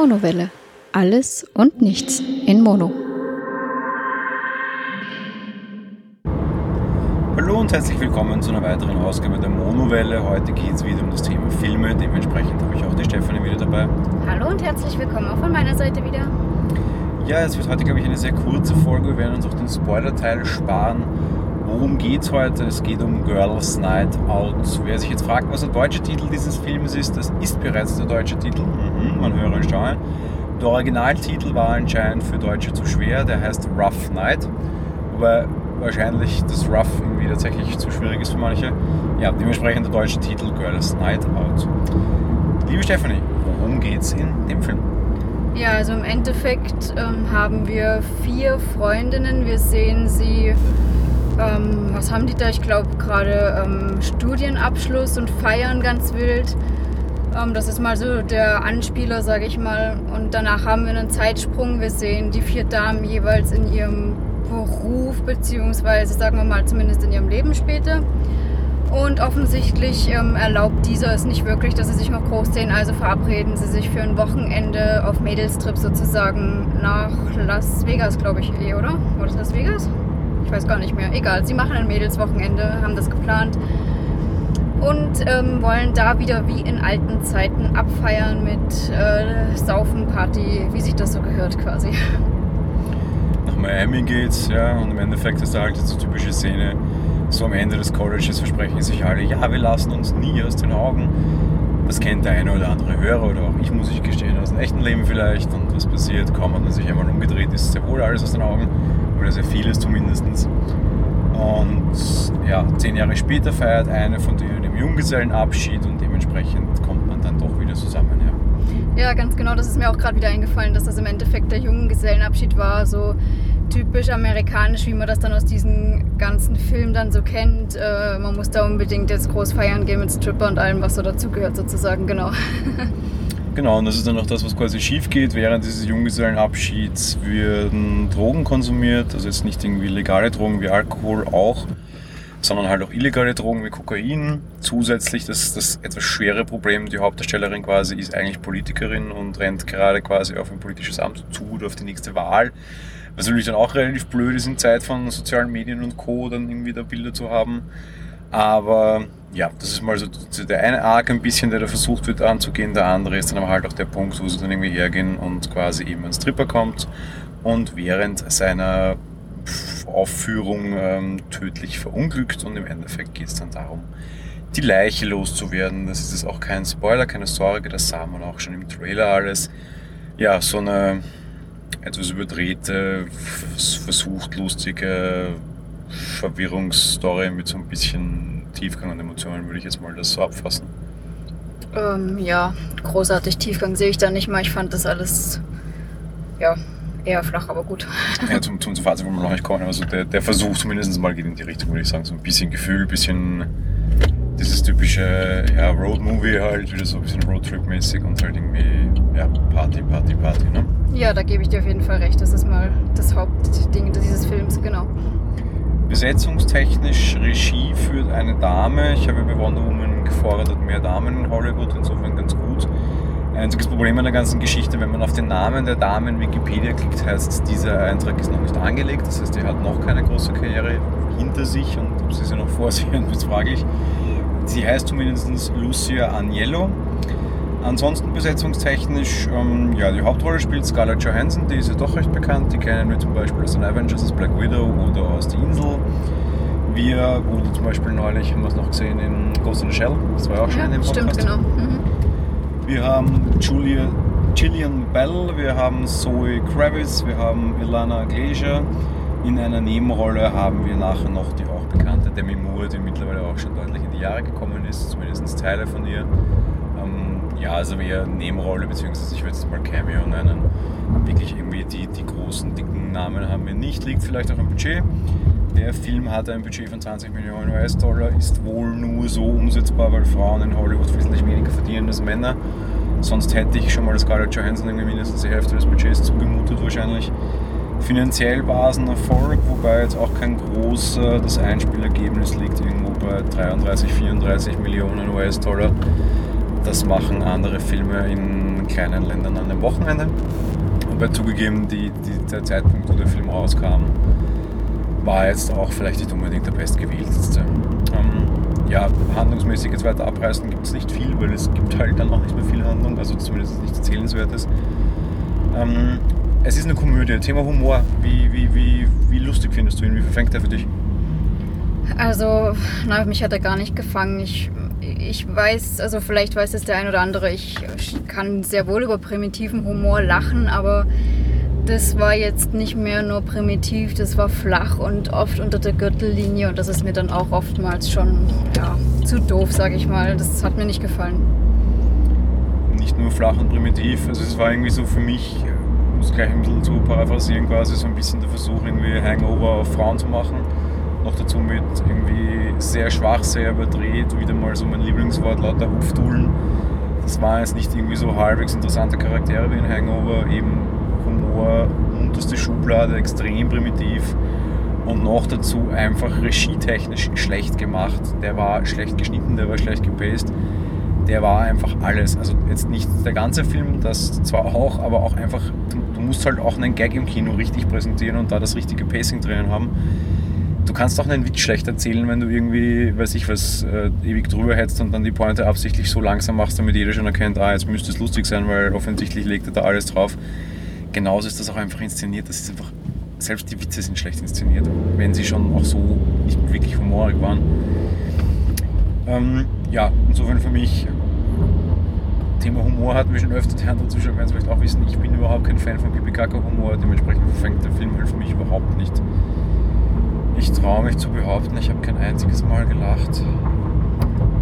Monowelle. Alles und nichts in Mono. Hallo und herzlich willkommen zu einer weiteren Ausgabe der Monowelle. Heute geht es wieder um das Thema Filme. Dementsprechend habe ich auch die Stefanie wieder dabei. Hallo und herzlich willkommen auch von meiner Seite wieder. Ja, es wird heute, glaube ich, eine sehr kurze Folge. Wir werden uns auch den Spoiler-Teil sparen. Worum es heute? Es geht um Girls Night Out. Wer sich jetzt fragt, was der deutsche Titel dieses Films ist, das ist bereits der deutsche Titel. Mhm, man höre und staune. Der Originaltitel war anscheinend für Deutsche zu schwer, der heißt Rough Night. Wobei wahrscheinlich das Rough irgendwie tatsächlich zu schwierig ist für manche. Ja, dementsprechend der deutsche Titel Girls Night Out. Liebe Stephanie, worum geht es in dem Film? Ja, also im Endeffekt ähm, haben wir vier Freundinnen. Wir sehen sie ähm, was haben die da? Ich glaube gerade ähm, Studienabschluss und feiern ganz wild. Ähm, das ist mal so der Anspieler, sage ich mal. Und danach haben wir einen Zeitsprung. Wir sehen die vier Damen jeweils in ihrem Beruf, beziehungsweise sagen wir mal zumindest in ihrem Leben später. Und offensichtlich ähm, erlaubt dieser es nicht wirklich, dass sie sich noch groß sehen. Also verabreden sie sich für ein Wochenende auf Mädelstrip sozusagen nach Las Vegas, glaube ich, eh, oder? War das Las Vegas? Ich weiß gar nicht mehr. Egal, sie machen ein Mädelswochenende, haben das geplant und ähm, wollen da wieder wie in alten Zeiten abfeiern mit äh, Saufen, wie sich das so gehört quasi. Nach Miami geht's, ja, und im Endeffekt ist da halt diese typische Szene. So am Ende des Colleges versprechen sich alle, ja, wir lassen uns nie aus den Augen. Das kennt der eine oder andere Hörer oder auch ich, muss ich gestehen, aus dem echten Leben vielleicht. Und was passiert? Kaum hat man sich einmal umgedreht, ist sehr wohl alles aus den Augen oder sehr vieles zumindest. Und ja, zehn Jahre später feiert eine von den Junggesellenabschied und dementsprechend kommt man dann doch wieder zusammen. Ja, ja ganz genau, das ist mir auch gerade wieder eingefallen, dass das im Endeffekt der Junggesellenabschied war, so typisch amerikanisch, wie man das dann aus diesen ganzen Filmen dann so kennt. Äh, man muss da unbedingt jetzt groß feiern gehen mit Stripper und allem, was so dazugehört sozusagen, genau. Genau, und das ist dann auch das, was quasi schief geht. Während dieses Junggesellenabschieds werden Drogen konsumiert, also jetzt nicht irgendwie legale Drogen wie Alkohol auch, sondern halt auch illegale Drogen wie Kokain. Zusätzlich das, das etwas schwere Problem, die Hauptdarstellerin quasi ist eigentlich Politikerin und rennt gerade quasi auf ein politisches Amt zu oder auf die nächste Wahl. Was natürlich dann auch relativ blöd ist in Zeit von sozialen Medien und Co. dann irgendwie da Bilder zu haben. Aber ja, das ist mal so der eine Arc ein bisschen, der da versucht wird anzugehen. Der andere ist dann aber halt auch der Punkt, wo sie dann irgendwie hergehen und quasi eben ein Stripper kommt und während seiner Aufführung ähm, tödlich verunglückt und im Endeffekt geht es dann darum, die Leiche loszuwerden. Das ist jetzt auch kein Spoiler, keine Sorge, das sah man auch schon im Trailer alles. Ja, so eine etwas überdrehte, versucht lustige Verwirrungsstory mit so ein bisschen Tiefgang und Emotionen, würde ich jetzt mal das so abfassen. Ähm, ja, großartig Tiefgang sehe ich da nicht mal. Ich fand das alles, ja, eher flach, aber gut. Ja, zum, zum, Fazit wollen wir noch nicht kommen. Also der, der Versuch zumindest mal geht in die Richtung, würde ich sagen. So ein bisschen Gefühl, ein bisschen dieses typische ja, Road-Movie halt, wieder so ein bisschen Roadtrip-mäßig und halt irgendwie ja, Party, Party, Party, ne? Ja, da gebe ich dir auf jeden Fall recht. Das ist mal das Hauptding dieses Films, genau. Besetzungstechnisch Regie führt eine Dame. Ich habe bei Wonder Woman gefordert, mehr Damen in Hollywood, insofern ganz gut. Einziges Problem an der ganzen Geschichte, wenn man auf den Namen der Dame in Wikipedia klickt, heißt, dieser Eintrag ist noch nicht angelegt. Das heißt, die hat noch keine große Karriere hinter sich und ob sie sie noch vor sich hat, ist fraglich. Sie heißt zumindest Lucia Agnello Ansonsten besetzungstechnisch, ähm, ja, die Hauptrolle spielt Scarlett Johansson, die ist ja doch recht bekannt. Die kennen wir zum Beispiel aus den Avengers, als Black Widow oder aus Die Insel. Wir, oder zum Beispiel neulich haben wir es noch gesehen in Ghost in the Shell, das war ja auch schon ja, in dem Podcast. Stimmt, genau. Mhm. Wir haben Julia, Gillian Bell, wir haben Zoe Kravitz, wir haben Ilana Glacier. In einer Nebenrolle haben wir nachher noch die auch bekannte Demi Moore, die mittlerweile auch schon deutlich in die Jahre gekommen ist, zumindest Teile von ihr. Ja, also eher Nebenrolle, beziehungsweise ich würde es mal Cameo nennen. Wirklich irgendwie die, die großen, dicken Namen haben wir nicht. Liegt vielleicht auch am Budget. Der Film hat ein Budget von 20 Millionen US-Dollar, ist wohl nur so umsetzbar, weil Frauen in Hollywood wesentlich weniger verdienen als Männer. Sonst hätte ich schon mal Scarlett Johansson irgendwie mindestens die Hälfte des Budgets zugemutet wahrscheinlich. Finanziell war es ein Erfolg, wobei jetzt auch kein großer, das Einspielergebnis liegt irgendwo bei 33, 34 Millionen US-Dollar. Das machen andere Filme in kleinen Ländern an einem Wochenende. Wobei zugegeben, die, die, der Zeitpunkt, wo der Film rauskam, war jetzt auch vielleicht nicht unbedingt der bestgewählteste. Ähm, ja, handlungsmäßig jetzt weiter abreißen gibt es nicht viel, weil es gibt halt dann auch nicht mehr viel Handlung, also zumindest nichts Erzählenswertes. Ähm, es ist eine Komödie. Thema Humor. Wie, wie, wie, wie lustig findest du ihn? Wie verfängt er für dich? Also, na, mich hat er gar nicht gefangen. Ich, ich weiß, also vielleicht weiß es der ein oder andere, ich, kann sehr wohl über primitiven Humor lachen, aber das war jetzt nicht mehr nur primitiv, das war flach und oft unter der Gürtellinie und das ist mir dann auch oftmals schon ja, zu doof, sage ich mal. Das hat mir nicht gefallen. Nicht nur flach und primitiv, also es war irgendwie so für mich, um es gleich ein bisschen zu paraphrasieren, quasi so ein bisschen der Versuch, irgendwie Hangover auf Frauen zu machen. Noch dazu mit irgendwie sehr schwach, sehr überdreht, wieder mal so mein Lieblingswort, lauter Hupfdulen. Das waren jetzt nicht irgendwie so halbwegs interessante Charaktere wie in Hangover, eben Humor, unterste Schublade, extrem primitiv und noch dazu einfach regietechnisch schlecht gemacht. Der war schlecht geschnitten, der war schlecht gepaced. Der war einfach alles. Also jetzt nicht der ganze Film, das zwar auch, aber auch einfach, du musst halt auch einen Gag im Kino richtig präsentieren und da das richtige Pacing drinnen haben. Du kannst auch einen Witz schlecht erzählen, wenn du irgendwie, weiß ich was, äh, ewig drüber hetzt und dann die Pointe absichtlich so langsam machst, damit jeder schon erkennt, ah, jetzt müsste es lustig sein, weil offensichtlich legt er da alles drauf genauso ist das auch einfach inszeniert. Das ist einfach, selbst die Witze sind schlecht inszeniert, wenn sie schon auch so nicht wirklich humorig waren. Ähm, ja, insofern für mich, Thema Humor hatten wir schon öfter, die anderen Zuschauer werden es vielleicht auch wissen, ich bin überhaupt kein Fan von Pipi Kaka Humor, dementsprechend verfängt der Film halt für mich überhaupt nicht. Ich traue mich zu behaupten, ich habe kein einziges Mal gelacht.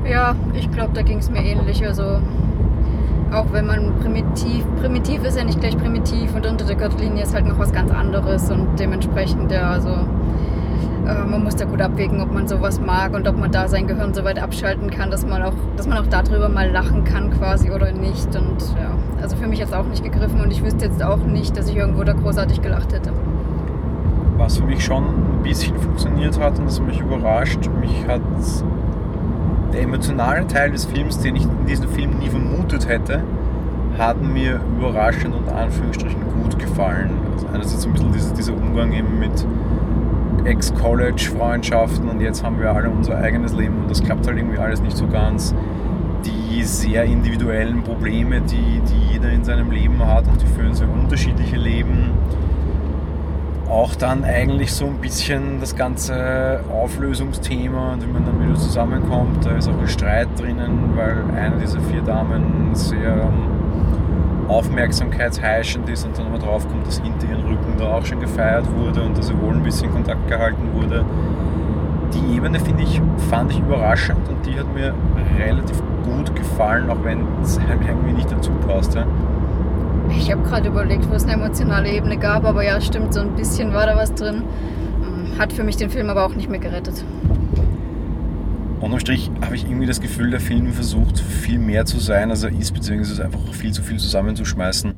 Ja, ich glaube, da ging es mir ähnlich. Also auch wenn man primitiv, primitiv ist ja nicht gleich primitiv und unter der Gürtellinie ist halt noch was ganz anderes und dementsprechend, ja, also äh, man muss da gut abwägen, ob man sowas mag und ob man da sein Gehirn so weit abschalten kann, dass man auch, dass man auch darüber mal lachen kann quasi oder nicht und ja, also für mich es auch nicht gegriffen und ich wüsste jetzt auch nicht, dass ich irgendwo da großartig gelacht hätte. Was für mich schon ein bisschen funktioniert hat und das mich überrascht, mich hat der emotionale Teil des Films, den ich in diesem Film nie vermutet hätte, hat mir überraschend und Anführungsstrichen gut gefallen. Also einerseits ein bisschen dieser, dieser Umgang eben mit Ex-College-Freundschaften und jetzt haben wir alle unser eigenes Leben und das klappt halt irgendwie alles nicht so ganz. Die sehr individuellen Probleme, die, die jeder in seinem Leben hat und die führen sehr unterschiedliche Leben auch dann eigentlich so ein bisschen das ganze Auflösungsthema und wie man dann wieder zusammenkommt. Da ist auch ein Streit drinnen, weil eine dieser vier Damen sehr ähm, aufmerksamkeitsheischend ist und dann mal drauf kommt, dass hinter ihren Rücken da auch schon gefeiert wurde und dass sie wohl ein bisschen Kontakt gehalten wurde. Die Ebene finde ich, fand ich überraschend und die hat mir relativ gut gefallen, auch wenn es halt irgendwie nicht dazu passt. Ja. Ich habe gerade überlegt, wo es eine emotionale Ebene gab, aber ja, stimmt, so ein bisschen war da was drin. Hm, hat für mich den Film aber auch nicht mehr gerettet. Unterm Strich habe ich irgendwie das Gefühl, der Film versucht viel mehr zu sein, als er ist, beziehungsweise einfach viel zu viel zusammenzuschmeißen.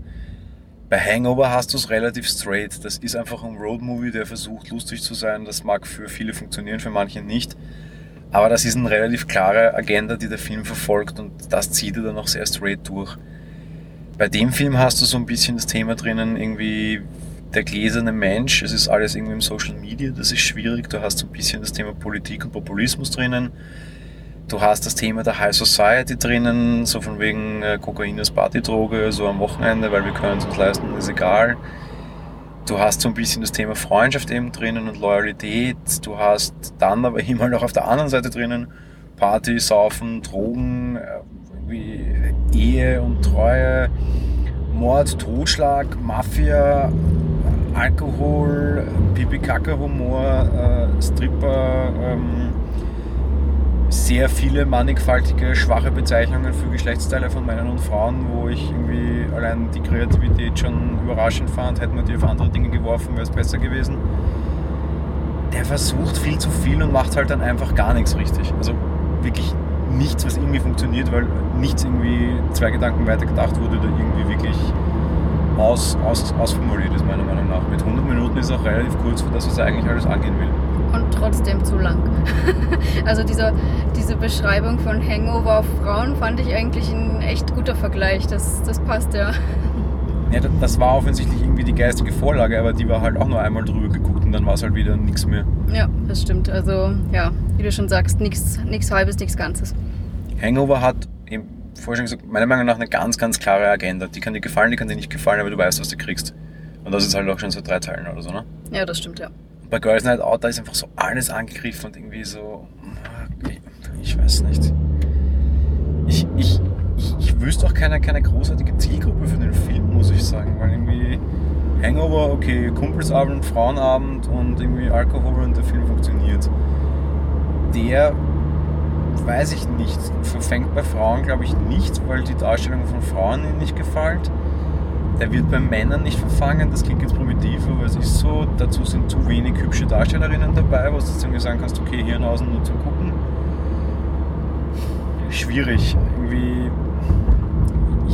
Bei Hangover hast du es relativ straight. Das ist einfach ein Roadmovie, der versucht lustig zu sein. Das mag für viele funktionieren, für manche nicht. Aber das ist eine relativ klare Agenda, die der Film verfolgt und das zieht er dann auch sehr straight durch. Bei dem Film hast du so ein bisschen das Thema drinnen, irgendwie der gläserne Mensch. Es ist alles irgendwie im Social Media, das ist schwierig. Du hast so ein bisschen das Thema Politik und Populismus drinnen. Du hast das Thema der High Society drinnen, so von wegen äh, Kokain als Partydroge, so am Wochenende, weil wir können es uns leisten, ist egal. Du hast so ein bisschen das Thema Freundschaft eben drinnen und Loyalität. Du hast dann aber immer noch auf der anderen Seite drinnen Party, Saufen, Drogen, äh, wie Ehe und Treue, Mord, Totschlag, Mafia, Alkohol, Pipi-Kaka-Humor, äh, Stripper, ähm, sehr viele mannigfaltige, schwache Bezeichnungen für Geschlechtsteile von Männern und Frauen, wo ich irgendwie allein die Kreativität schon überraschend fand. Hätten wir die auf andere Dinge geworfen, wäre es besser gewesen. Der versucht viel zu viel und macht halt dann einfach gar nichts richtig. Also wirklich nichts, was irgendwie funktioniert, weil nichts irgendwie zwei Gedanken weiter gedacht wurde oder irgendwie wirklich aus, aus, ausformuliert ist, meiner Meinung nach. Mit 100 Minuten ist auch relativ kurz für das, was er eigentlich alles angehen will. Und trotzdem zu lang. also dieser, diese Beschreibung von Hangover auf Frauen fand ich eigentlich ein echt guter Vergleich. Das, das passt ja. Ja, das war offensichtlich irgendwie die geistige Vorlage, aber die war halt auch nur einmal drüber geguckt und dann war es halt wieder nichts mehr. Ja, das stimmt. Also ja, wie du schon sagst, nichts halbes, nichts Ganzes. Hangover hat eben vorher schon gesagt, meiner Meinung nach eine ganz, ganz klare Agenda. Die kann dir gefallen, die kann dir nicht gefallen, aber du weißt, was du kriegst. Und das ist halt auch schon so drei Teilen oder so, ne? Ja, das stimmt, ja. Bei Girls Night Out, da ist einfach so alles angegriffen und irgendwie so. Ich, ich weiß nicht. Ich, ich, ich wüsste auch keine, keine großartige Zielgruppe für den Film, muss ich sagen, weil irgendwie Hangover, okay, Kumpelsabend, Frauenabend und irgendwie Alkohol und der Film funktioniert. Der, weiß ich nicht, verfängt bei Frauen, glaube ich, nicht, weil die Darstellung von Frauen ihnen nicht gefällt. Der wird bei Männern nicht verfangen, das klingt jetzt primitiv, aber es ist so, dazu sind zu wenig hübsche Darstellerinnen dabei, wo du irgendwie sagen kannst, okay, Hirnhausen nur zu gucken. Schwierig. Irgendwie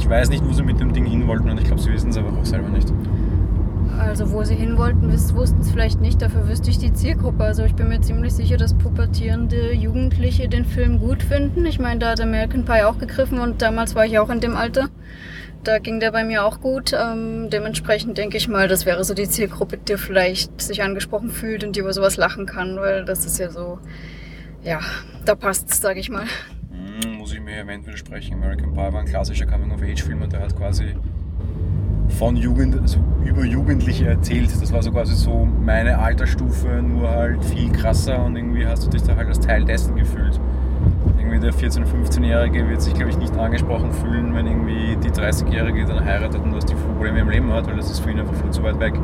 ich weiß nicht, wo sie mit dem Ding hin wollten und ich glaube, sie wissen es aber auch selber nicht. Also wo sie hin wollten, wussten es vielleicht nicht, dafür wüsste ich die Zielgruppe. Also ich bin mir ziemlich sicher, dass pubertierende Jugendliche den Film gut finden. Ich meine, da hat American Pie auch gegriffen und damals war ich auch in dem Alter. Da ging der bei mir auch gut. Ähm, dementsprechend denke ich mal, das wäre so die Zielgruppe, die vielleicht sich angesprochen fühlt und die über sowas lachen kann, weil das ist ja so, ja, da passt es, sage ich mal ich mir vehement widersprechen. American Pie war ein klassischer Coming-of-Age-Film und der hat quasi von Jugend, also über Jugendliche erzählt. Das war so quasi so meine Altersstufe, nur halt viel krasser und irgendwie hast du dich da halt als Teil dessen gefühlt. Irgendwie der 14- und 15-Jährige wird sich, glaube ich, nicht angesprochen fühlen, wenn irgendwie die 30-Jährige dann heiratet und das die Probleme im Leben hat, weil das ist für ihn einfach viel zu weit weg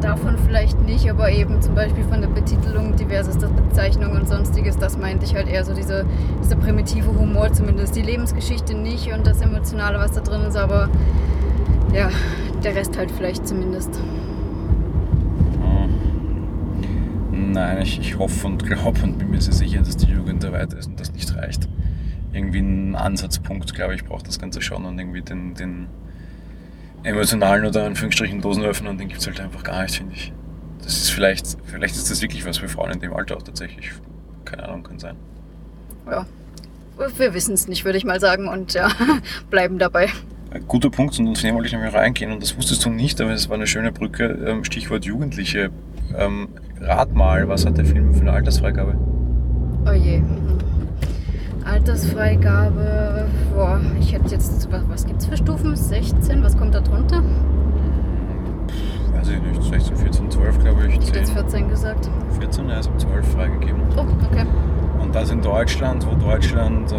davon vielleicht nicht, aber eben zum Beispiel von der Betitelung, diversester Bezeichnungen und sonstiges, das meinte ich halt eher so diese, dieser primitive Humor, zumindest die Lebensgeschichte nicht und das Emotionale, was da drin ist, aber ja, der Rest halt vielleicht zumindest. Hm. Nein, ich, ich hoffe und glaube und bin mir sehr sicher, dass die Jugend da weiter ist und das nicht reicht. Irgendwie ein Ansatzpunkt, glaube ich, braucht das Ganze schon und irgendwie den, den emotionalen oder Anführungsstrichen Dosenöffner und den gibt es halt einfach gar nicht, finde ich. Das ist vielleicht, vielleicht ist das wirklich was für Frauen in dem Alter auch tatsächlich. Keine Ahnung, kann sein. Ja, wir wissen es nicht, würde ich mal sagen, und ja, bleiben dabei. Ein guter Punkt, und auf den wollte ich noch reingehen, und das wusstest du nicht, aber es war eine schöne Brücke. Ähm, Stichwort Jugendliche. Ähm, rat mal, was hat der Film für eine Altersfreigabe? Oh je. Altersfreigabe, boah, ich hätte jetzt, was, was gibt es für Stufen? 16, was kommt da drunter? Weiß ich nicht, 16, 14, 12 glaube ich. Ich hätte jetzt 14 gesagt. 14, er ist ab 12 freigegeben. Oh, okay. Und das in Deutschland, wo Deutschland äh,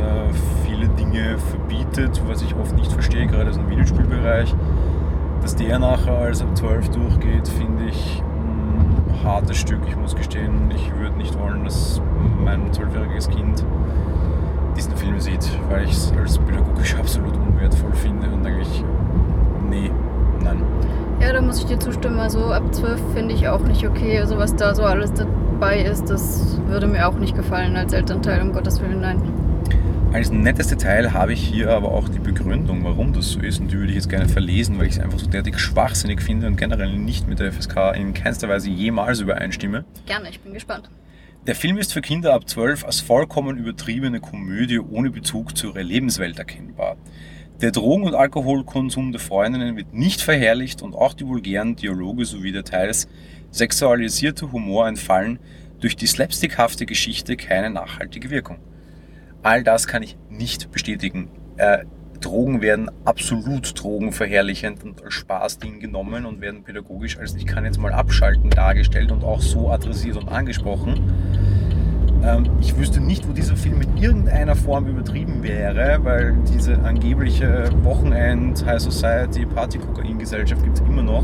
viele Dinge verbietet, was ich oft nicht verstehe, gerade im Videospielbereich, dass der nachher als ab 12 durchgeht, finde ich ein hartes Stück. Ich muss gestehen, ich würde nicht wollen, dass mein zwölfjähriges Kind diesen Film sieht, weil ich es als pädagogisch absolut unwertvoll finde und eigentlich, nee, nein. Ja, da muss ich dir zustimmen. Also ab 12 finde ich auch nicht okay. Also was da so alles dabei ist, das würde mir auch nicht gefallen als Elternteil, um Gottes Willen, nein. Als nettes Detail habe ich hier aber auch die Begründung, warum das so ist und die würde ich jetzt gerne verlesen, weil ich es einfach so derartig schwachsinnig finde und generell nicht mit der FSK in keinster Weise jemals übereinstimme. Gerne, ich bin gespannt. Der Film ist für Kinder ab 12 als vollkommen übertriebene Komödie ohne Bezug zu ihrer Lebenswelt erkennbar. Der Drogen- und Alkoholkonsum der Freundinnen wird nicht verherrlicht und auch die vulgären Dialoge sowie der teils sexualisierte Humor entfallen durch die slapstickhafte Geschichte keine nachhaltige Wirkung. All das kann ich nicht bestätigen. Äh, Drogen werden absolut drogenverherrlichend und als Spaßding genommen und werden pädagogisch als ich kann jetzt mal abschalten dargestellt und auch so adressiert und angesprochen. Ähm, ich wüsste nicht, wo dieser Film in irgendeiner Form übertrieben wäre, weil diese angebliche Wochenend High Society Party Kokain Gesellschaft gibt es immer noch.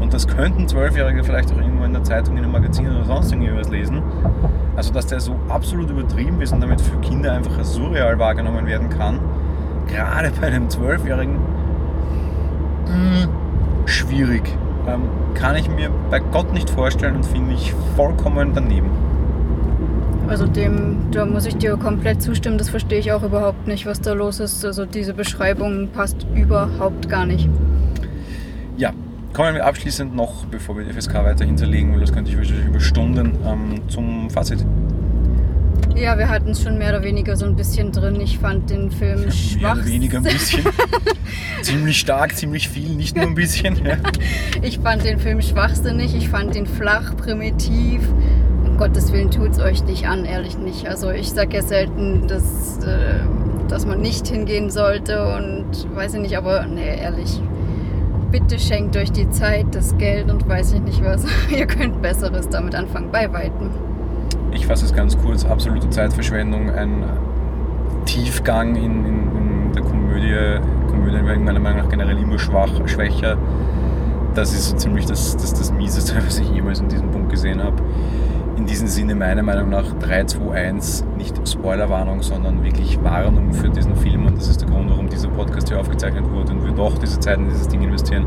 Und das könnten Zwölfjährige vielleicht auch irgendwo in der Zeitung, in einem Magazin oder sonst irgendwas lesen. Also, dass der so absolut übertrieben ist und damit für Kinder einfach als surreal wahrgenommen werden kann, gerade bei einem Zwölfjährigen mm, schwierig. Ähm, kann ich mir bei Gott nicht vorstellen und finde ich vollkommen daneben. Also dem, da muss ich dir komplett zustimmen, das verstehe ich auch überhaupt nicht, was da los ist. Also diese Beschreibung passt überhaupt gar nicht. ja, kommen wir abschließend noch, bevor wir die FSK weiterhin zerlegen, weil das könnte ich wahrscheinlich über Stunden ähm, zum Fazit. Ja, wir hatten es schon mehr oder weniger so ein bisschen drin. Ich fand den Film Ja, schwach. mehr oder weniger ein bisschen. ziemlich stark, ziemlich viel, nicht nur ein bisschen. Ja. Ich fand den Film schwachsinnig, ich fand ihn flach, primitiv. Um Gottes Willen tut's euch nicht an, ehrlich nicht. Also ich sag ja selten, dass, äh, dass man nicht hingehen sollte und weiß ich nicht, aber nee, ehrlich. Bitte schenkt euch die Zeit, das Geld und weiß ich nicht was. Ihr könnt Besseres damit anfangen, bei Weitem. Ich fasse es ganz kurz, absolute Zeitverschwendung, ein Tiefgang in, in, in der Komödie. Komödien werden meiner Meinung nach generell immer schwach, schwächer. Das ist so ziemlich das, das, das Mieseste, was ich jemals in diesem Punkt gesehen habe. In diesem Sinne meiner Meinung nach 3, 2, 1, nicht Spoilerwarnung, sondern wirklich Warnung für diesen Film. Und das ist der Grund, warum dieser Podcast hier aufgezeichnet wurde und wir doch diese Zeit in dieses Ding investieren.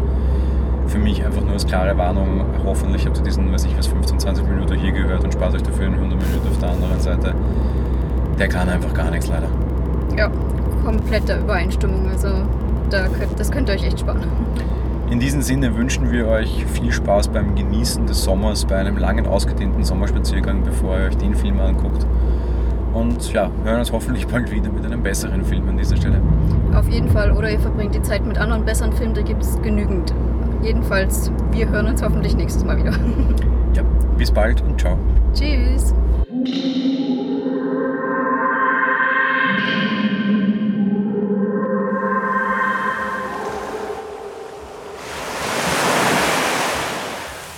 Für mich einfach nur als klare Warnung. Hoffentlich habt ihr diesen, weiß ich was, 15, 20 Minuten hier gehört und spart euch dafür eine 100 Minuten auf der anderen Seite. Der kann einfach gar nichts leider. Ja, komplette Übereinstimmung. Also da könnt, das könnt ihr euch echt sparen. In diesem Sinne wünschen wir euch viel Spaß beim Genießen des Sommers, bei einem langen, ausgedehnten Sommerspaziergang, bevor ihr euch den Film anguckt. Und ja, hören uns hoffentlich bald wieder mit einem besseren Film an dieser Stelle. Auf jeden Fall. Oder ihr verbringt die Zeit mit anderen besseren Filmen, da gibt es genügend. Jedenfalls, wir hören uns hoffentlich nächstes Mal wieder. Ja, bis bald und ciao. Tschüss.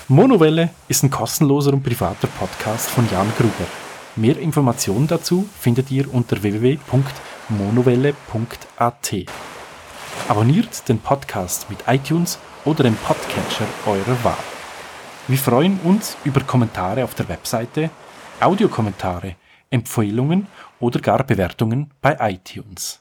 Monowelle ist ein kostenloser und privater Podcast von Jan Gruber. Mehr Informationen dazu findet ihr unter www.monowelle.at. Abonniert den Podcast mit iTunes oder dem Podcatcher eurer Wahl. Wir freuen uns über Kommentare auf der Webseite, Audiokommentare, Empfehlungen oder gar Bewertungen bei iTunes.